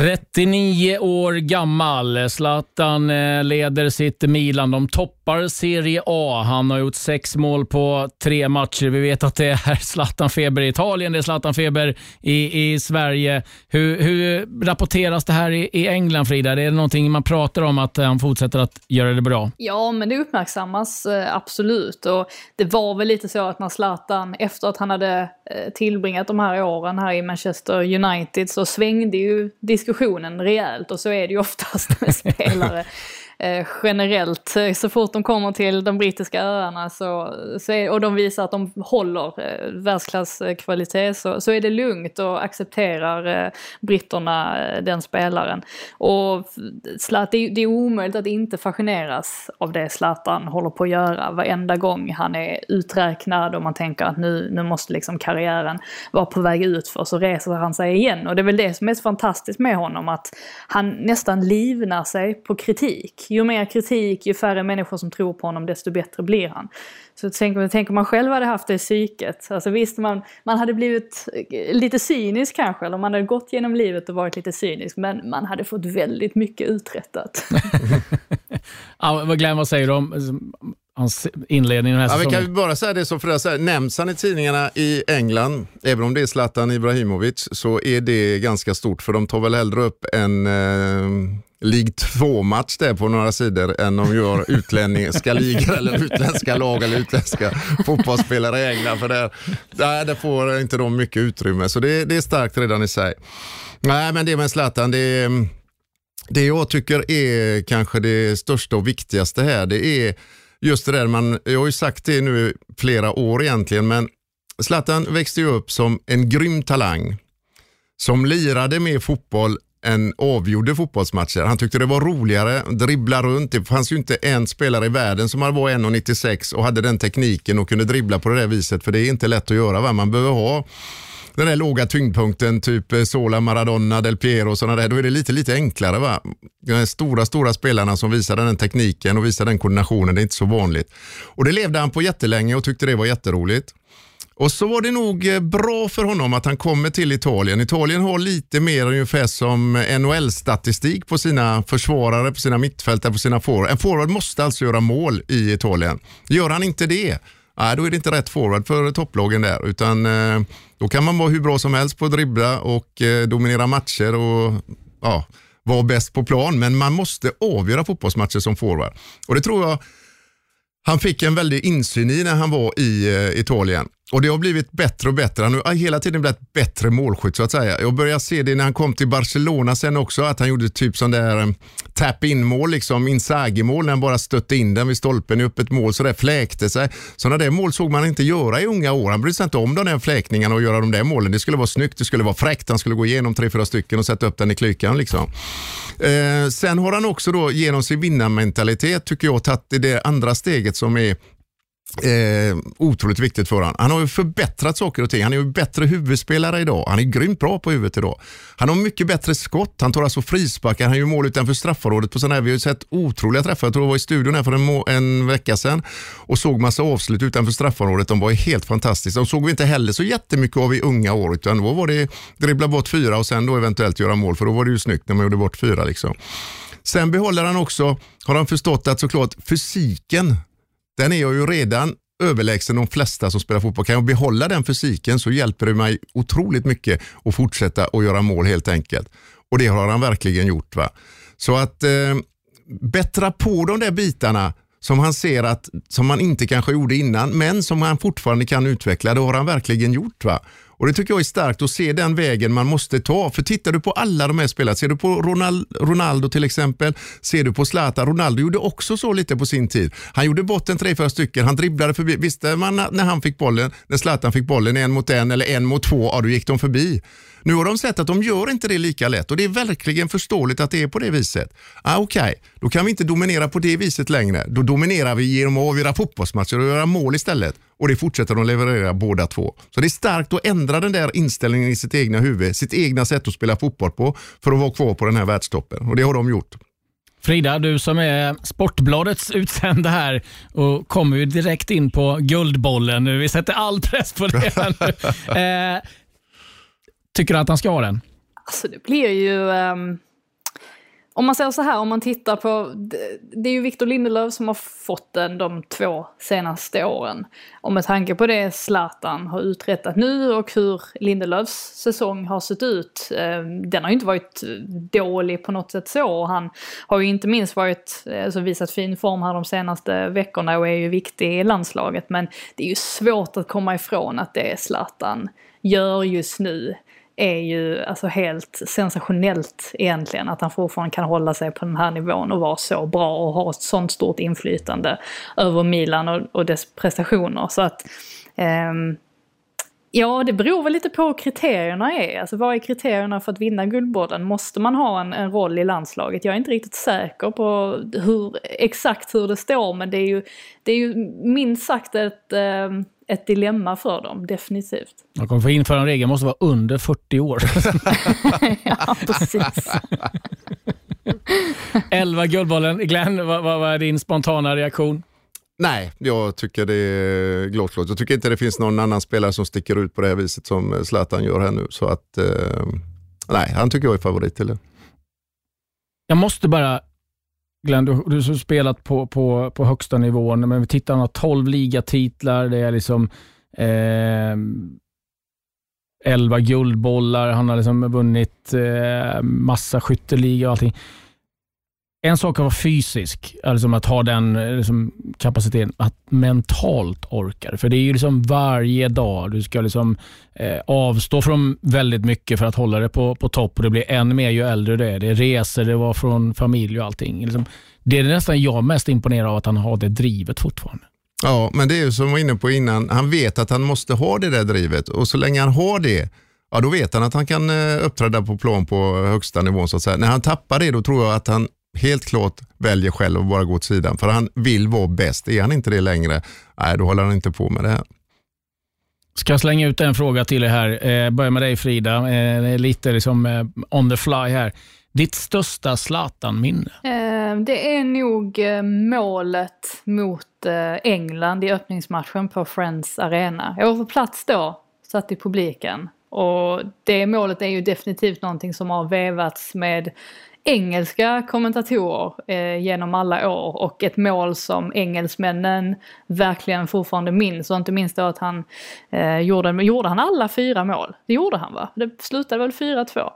39 år gammal. Zlatan eh, leder sitt Milan. De toppar Serie A. Han har gjort sex mål på tre matcher. Vi vet att det är Zlatan-feber i Italien, det är Zlatan-feber i, i Sverige. Hur, hur rapporteras det här i, i England, Frida? Det är någonting man pratar om att eh, han fortsätter att göra det bra? Ja, men det uppmärksammas eh, absolut. Och det var väl lite så att när Zlatan, efter att han hade tillbringat de här åren här i Manchester United, så svängde ju diskussionen rejält. Och så är det ju oftast med spelare. <laughs> Eh, generellt, eh, så fort de kommer till de brittiska öarna så, så är, och de visar att de håller eh, världsklasskvalitet eh, så, så är det lugnt och accepterar eh, britterna eh, den spelaren. Och Zlatan, det, är- det är omöjligt att inte fascineras av det Zlatan håller på att göra varenda gång han är uträknad och man tänker att nu, nu måste liksom karriären vara på väg ut för så reser han sig igen. Och det är väl det som är så fantastiskt med honom att han nästan livnar sig på kritik. Ju mer kritik, ju färre människor som tror på honom, desto bättre blir han. Så tänk, tänk om man själv hade haft det psyket. Alltså visst, man, man hade blivit eh, lite cynisk kanske, eller man hade gått genom livet och varit lite cynisk, men man hade fått väldigt mycket uträttat. <laughs> Ja, vad Glenn, vad säger du om hans inledning den här Ja, vi säsongen? kan ju bara säga det som säger, nämns han i tidningarna i England, även om det är Zlatan Ibrahimovic, så är det ganska stort för de tar väl hellre upp en eh, League 2-match där på några sidor än de gör utländska <laughs> ligor eller utländska lag eller utländska <laughs> fotbollsspelare i England. För där, där, där får inte de mycket utrymme, så det, det är starkt redan i sig. Nej, men det med Zlatan, det är det jag tycker är kanske det största och viktigaste här, det är just det där man, jag har ju sagt det nu i flera år egentligen, men Zlatan växte ju upp som en grym talang som lirade med fotboll än avgjorde fotbollsmatcher. Han tyckte det var roligare, dribbla runt. Det fanns ju inte en spelare i världen som var 1,96 och hade den tekniken och kunde dribbla på det där viset, för det är inte lätt att göra. Va? Man behöver ha den där låga tyngdpunkten, typ eh, Sola, Maradona, Del Piero och sådana där, då är det lite, lite enklare. Va? De här stora, stora spelarna som visar den tekniken och visar den koordinationen, det är inte så vanligt. Och det levde han på jättelänge och tyckte det var jätteroligt. Och så var det nog eh, bra för honom att han kommer till Italien. Italien har lite mer ungefär som eh, NHL-statistik på sina försvarare, på sina mittfältare, på sina forward. En forward måste alltså göra mål i Italien. Gör han inte det, nej, då är det inte rätt forward för topplagen där. Utan eh, då kan man vara hur bra som helst på att dribbla och eh, dominera matcher och ja, vara bäst på plan. Men man måste avgöra fotbollsmatcher som forward. Och det tror jag han fick en väldig insyn i när han var i eh, Italien och det har blivit bättre och bättre. Han har hela tiden blivit bättre målskytt så att säga. Jag började se det när han kom till Barcelona sen också, att han gjorde typ sån där eh, tap-in mål, liksom Inzaghi-mål när han bara stötte in den vid stolpen i öppet mål så det fläkte sig. Sådana där mål såg man inte göra i unga år. Han brydde sig inte om de där fläkningarna och göra de där målen. Det skulle vara snyggt, det skulle vara fräckt. Han skulle gå igenom tre, fyra stycken och sätta upp den i klykan. Liksom. Eh, sen har han också då genom sin vinnarmentalitet tycker jag tagit det andra steget som är Eh, otroligt viktigt för honom. Han har ju förbättrat saker och ting. Han är ju bättre huvudspelare idag. Han är grymt bra på huvudet idag. Han har mycket bättre skott. Han tar alltså frisparkar. Han gör mål utanför straffområdet på sådana här. Vi har ju sett otroliga träffar. Jag tror jag var i studion här för en, en vecka sedan och såg massa avslut utanför straffområdet. De var ju helt fantastiska. De såg vi inte heller så jättemycket av i unga år utan då var det dribbla bort fyra och sen då eventuellt göra mål för då var det ju snyggt när man gjorde bort fyra. Liksom. Sen behåller han också, har han förstått att såklart fysiken den är jag ju redan överlägsen de flesta som spelar fotboll. Kan jag behålla den fysiken så hjälper det mig otroligt mycket att fortsätta och göra mål helt enkelt. Och det har han verkligen gjort. Va? Så att eh, bättra på de där bitarna som han ser att, som han inte kanske gjorde innan, men som han fortfarande kan utveckla. Det har han verkligen gjort. va och Det tycker jag är starkt att se den vägen man måste ta. För tittar du på alla de här spelarna, ser du på Ronaldo till exempel, ser du på Zlatan. Ronaldo gjorde också så lite på sin tid. Han gjorde bort en tre, fyra stycken, han dribblade förbi. Visste man när han fick bollen, när Zlatan fick bollen en mot en eller en mot två, ja då gick de förbi. Nu har de sett att de gör inte det lika lätt och det är verkligen förståeligt att det är på det viset. Ah, Okej, okay. då kan vi inte dominera på det viset längre. Då dominerar vi genom att avgöra fotbollsmatcher och göra mål istället. Och det fortsätter de leverera båda två. Så det är starkt att ändra den där inställningen i sitt egna huvud, sitt egna sätt att spela fotboll på för att vara kvar på den här världstoppen. Och det har de gjort. Frida, du som är Sportbladets utsända här och kommer ju direkt in på Guldbollen. Vi sätter all press på det. <laughs> eh, tycker du att han ska ha den? Alltså det blir ju... Um om man säger så här, om man tittar på, det är ju Victor Lindelöf som har fått den de två senaste åren. Och med tanke på det Zlatan har uträttat nu och hur Lindelöfs säsong har sett ut, eh, den har ju inte varit dålig på något sätt så. Han har ju inte minst varit, eh, alltså visat fin form här de senaste veckorna och är ju viktig i landslaget. Men det är ju svårt att komma ifrån att det Zlatan gör just nu är ju alltså helt sensationellt egentligen. Att han fortfarande kan hålla sig på den här nivån och vara så bra och ha ett sånt stort inflytande över Milan och, och dess prestationer. Så att eh, Ja, det beror väl lite på hur kriterierna är. Alltså vad är kriterierna för att vinna Guldbollen? Måste man ha en, en roll i landslaget? Jag är inte riktigt säker på hur, exakt hur det står, men det är ju, det är ju minst sagt ett, um, ett dilemma för dem, definitivt. De kommer få införa en regel, måste vara under 40 år. <laughs> ja, precis. <laughs> 11 Guldbollen. Glenn, vad, vad, vad är din spontana reaktion? Nej, jag tycker det är glasklart. Jag tycker inte det finns någon annan spelare som sticker ut på det här viset som eh, Zlatan gör här nu. Så att, eh, nej, han tycker jag är favorit till det. Jag måste bara Glenn, du, du har spelat på, på, på högsta nivån, men vi tittar, han har 12 ligatitlar, det är liksom eh, 11 guldbollar, han har liksom vunnit eh, massa skytteliga och allting en sak att vara fysisk, alltså att ha den eh, liksom, kapaciteten, att mentalt orka. För det är ju liksom varje dag du ska liksom, eh, avstå från väldigt mycket för att hålla det på, på topp och det blir ännu mer ju äldre du är. Det är resor, det var från familj och allting. Liksom, det är nästan jag mest imponerad av, att han har det drivet fortfarande. Ja, men det är ju som jag var inne på innan, han vet att han måste ha det där drivet och så länge han har det ja, då vet han att han kan eh, uppträda på plan på högsta nivån. Så att säga. När han tappar det, då tror jag att han helt klart väljer själv att bara gå åt sidan. För han vill vara bäst. Är han inte det längre, nej, då håller han inte på med det här. Ska jag slänga ut en fråga till er här. Eh, börja med dig Frida. Eh, lite liksom eh, on the fly här. Ditt största Zlatan-minne? Eh, det är nog eh, målet mot eh, England i öppningsmatchen på Friends Arena. Jag var på plats då, satt i publiken. Och det målet är ju definitivt någonting som har vevats med engelska kommentatorer eh, genom alla år och ett mål som engelsmännen verkligen fortfarande minns och inte minst då att han eh, gjorde, gjorde han alla fyra mål? Det gjorde han va? Det slutade väl 4-2. Um,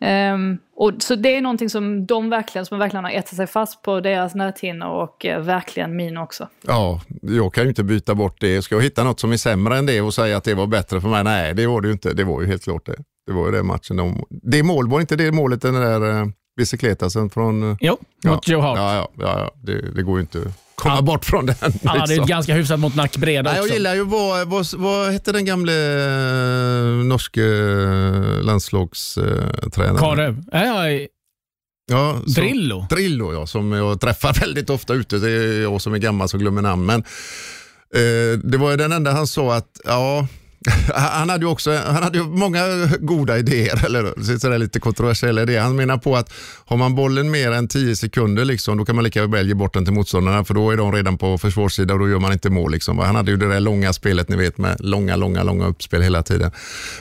ehm, och, så det är någonting som de verkligen, som verkligen har ätit sig fast på deras näthinnor och eh, verkligen min också. Ja, jag kan ju inte byta bort det. Ska jag hitta något som är sämre än det och säga att det var bättre för mig? Nej, det var det ju inte. Det var ju helt klart det. Det var ju det matchen. De, det mål, var inte det målet den där eh, eh, bicykletasen från... Jo, ja, mot Joe Hart. Ja, ja, ja. Det, det går ju inte att komma Ja. bort från den. Han hade liksom. ju ganska hyfsat mot nackbreda också. jag gillar ju, vad, vad, vad hette den gamle eh, norske eh, landslagstränaren? Kare. Ja, ja, Ja, som- Drillo. Drillo ja, som jag träffar <laughs> väldigt ofta ute. Det är jag som är gammal som glömmer namn. Men, eh, det var ju den enda han sa att, ja, <laughs> han hade ju också han hade ju många goda idéer, eller sådär lite kontroversiella idéer. Han menar på att har man bollen mer än 10 sekunder, liksom, då kan man lika väl ge bort den till motståndarna, för då är de redan på försvarssidan och då gör man inte mål. Liksom. Han hade ju det där långa spelet, ni vet, med långa, långa, långa uppspel hela tiden.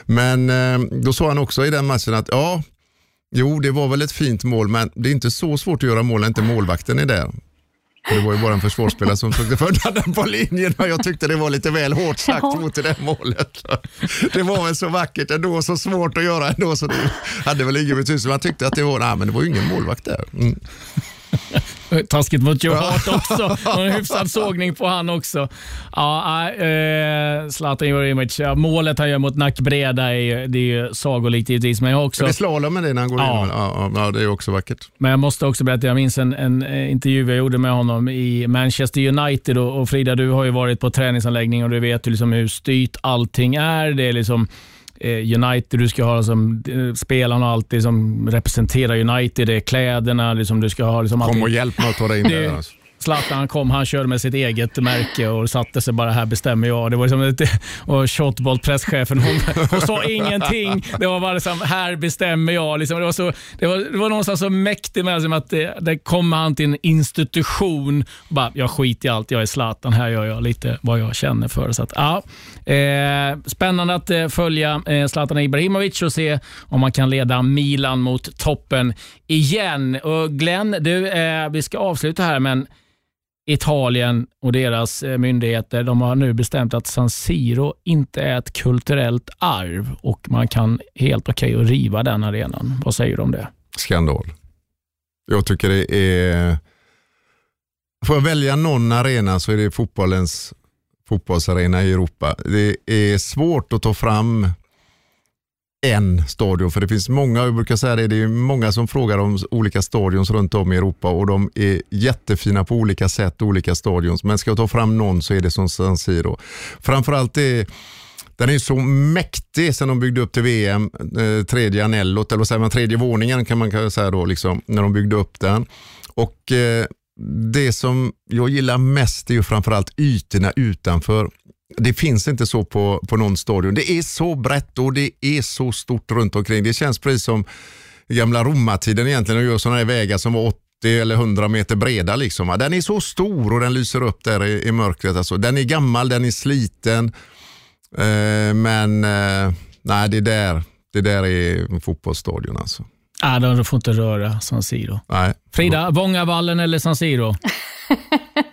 Men eh, då sa han också i den matchen att, ja, Jo, det var väl ett fint mål, men det är inte så svårt att göra mål när inte målvakten är där. Det var ju bara en försvarsspelare som tog för den på linjen och jag tyckte det var lite väl hårt sagt Ja. mot det där målet. Det var väl så vackert ändå, så svårt att göra ändå, så det hade väl ingen betydelse. Man tyckte att det var, nej men det var ju ingen målvakt där. Mm. Taskigt mot Joe Hart också. <laughs> Och en hyfsad sågning på han också. Ja, äh, Zlatan Ibrahimovic, målet han gör mot nackbreda är, det är ju sagolikt givetvis. Men jag också... Det är slalom med det när han går Ja. igenom. Ja, ja, det är också vackert. Men jag måste också berätta, jag minns en, en eh, intervju jag gjorde med honom i Manchester United och, och Frida, du har ju varit på träningsanläggning och du vet ju liksom hur styrt allting är. Det är liksom eh, United, du ska ha som, eh, spelarna alltid som representerar United, det är kläderna, liksom, du ska ha liksom Kom och hjälp mig att ta dig in där. Alltså. Zlatan kom, han körde med sitt eget märke och satte sig bara här bestämmer jag. Det var liksom ett, och shotbolt presschefen hon, hon sa ingenting. Det var bara liksom, här bestämmer jag. Liksom, det, var så, det, var, det var någonstans så mäktigt med som att det, det kom han till en institution och bara, jag skiter i allt, jag är Zlatan, här gör jag lite vad jag känner för. Så att, ja, eh, spännande att eh, följa eh, Zlatan Ibrahimovic och se om man kan leda Milan mot toppen igen. Och Glenn, du, eh, vi ska avsluta här, men Italien och deras eh, myndigheter de har nu bestämt att San Siro inte är ett kulturellt arv och man kan helt okej att riva den arenan. Vad säger du om det? skandal. Jag tycker det är... Får jag välja någon arena så är det fotbollens fotbollsarena i Europa. Det är svårt att ta fram en stadion, för det finns många, jag brukar säga det, det är många som frågar om olika stadions runt om i Europa och de är jättefina på olika sätt, olika stadions. Men ska jag ta fram någon så är det som San Siro. Framförallt är den är så mäktig sen de byggde upp till VM, eh, tredje anellot, eller vad säger man, tredje våningen kan man säga då, liksom, när de byggde upp den. Och eh, det som jag gillar mest är ju framförallt ytorna utanför. Det finns inte så på, på någon stadion. Det är så brett och det är så stort runt omkring. Det känns precis som gamla romartiden egentligen och gör sådana här vägar som var 80 eller 100 meter breda. Liksom. Den är så stor och den lyser upp där i, i mörkret. Alltså. Den är gammal, den är sliten. Eh, men eh, nej, det där, det där är fotbollsstadion alltså. Ah, de får inte röra San Siro. Nej. Frida, Vångavallen eller San Siro? <laughs>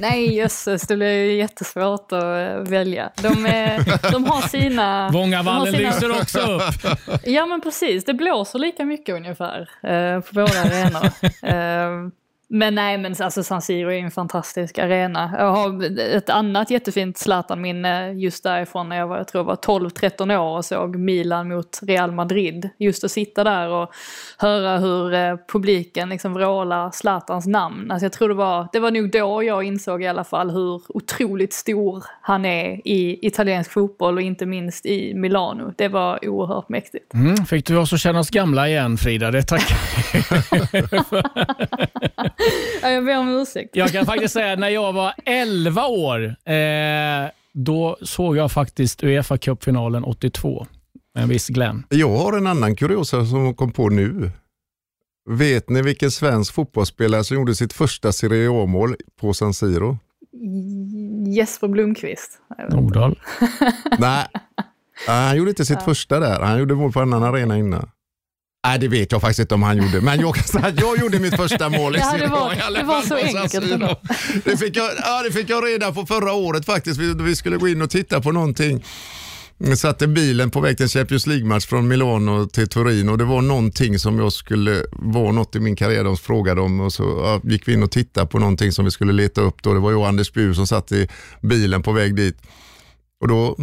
Nej jösses, det blir jättesvårt att eh, välja. De, är, de har sina... <laughs> Vångavallen sina- lyser också upp. Ja men precis, det blåser lika mycket ungefär eh, på båda arenor. <laughs> Eh, men nej, men alltså San Siro är en fantastisk arena. Jag har ett annat jättefint Zlatan-minne just därifrån när jag var, jag tror jag var 12-13 år och såg Milan mot Real Madrid. Just att sitta där och höra hur eh, publiken liksom vrålar Zlatans namn. Alltså jag tror det var, det var nog då jag insåg i alla fall hur otroligt stor han är i italiensk fotboll och inte minst i Milano. Det var oerhört mäktigt. Mm, fick du oss att känna oss gamla igen Frida? Det tackar <laughs> <laughs> jag ber om ursäkt. Jag kan faktiskt säga att när jag var 11 år, eh, då såg jag faktiskt Uefa Cup-finalen 82 med en viss Glenn. Jag har en annan kuriosa som jag kom på nu. Vet ni vilken svensk fotbollsspelare som gjorde sitt första Serie A-mål på San Siro? Jesper Blomqvist. Nordahl. Nej, han gjorde inte sitt första där. Han gjorde mål på en annan arena innan. Nej, det vet jag faktiskt inte om han gjorde, men jag kan säga att jag gjorde mitt första mål i <laughs> Ja, det Serie A var- det var så enkelt ändå. Det fick, jag, ja, det fick jag reda på förra året faktiskt. Vi, vi skulle gå in och titta på någonting. Jag satte bilen på väg till en Champions League-match från Milano till Turin och det var någonting som jag skulle, var något i min karriär de frågade om och så ja, gick vi in och tittade på någonting som vi skulle leta upp då. Det var ju Anders Bur som satt i bilen på väg dit. Och då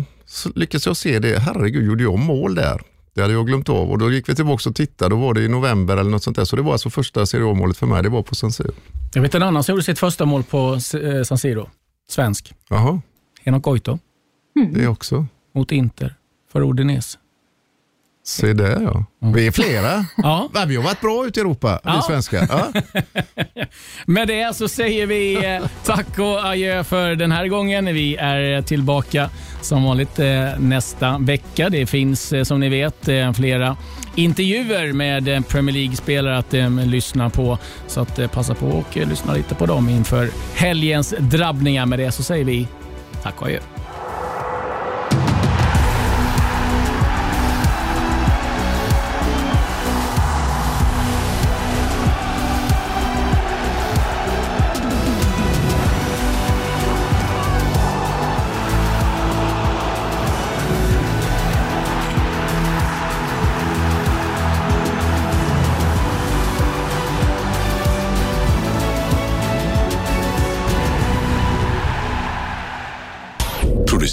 lyckades jag se det, herregud gjorde jag mål där? Det hade jag glömt av och då gick vi tillbaka och tittade, då var det i november eller något sånt där. Så det var alltså första Serie A-målet för mig, det var på San Siro. Jag vet en annan som gjorde sitt första mål på eh, San Siro. Svensk. Jaha, Henok Goito. det också. Mot Inter. För Udinese. Se där ja. Vi är flera. Ja. Vi har varit bra ute i Europa, Ja. vi svenskar. Ja. <laughs> Med det så säger vi eh, tack och adjö för den här gången. Vi är tillbaka som vanligt eh, nästa vecka. Det finns eh, som ni vet eh, flera intervjuer med eh, Premier League-spelare att eh, lyssna på. Så att eh, passa på och eh, lyssna lite på dem inför helgens drabbningar. Med det så säger vi tack och adjö.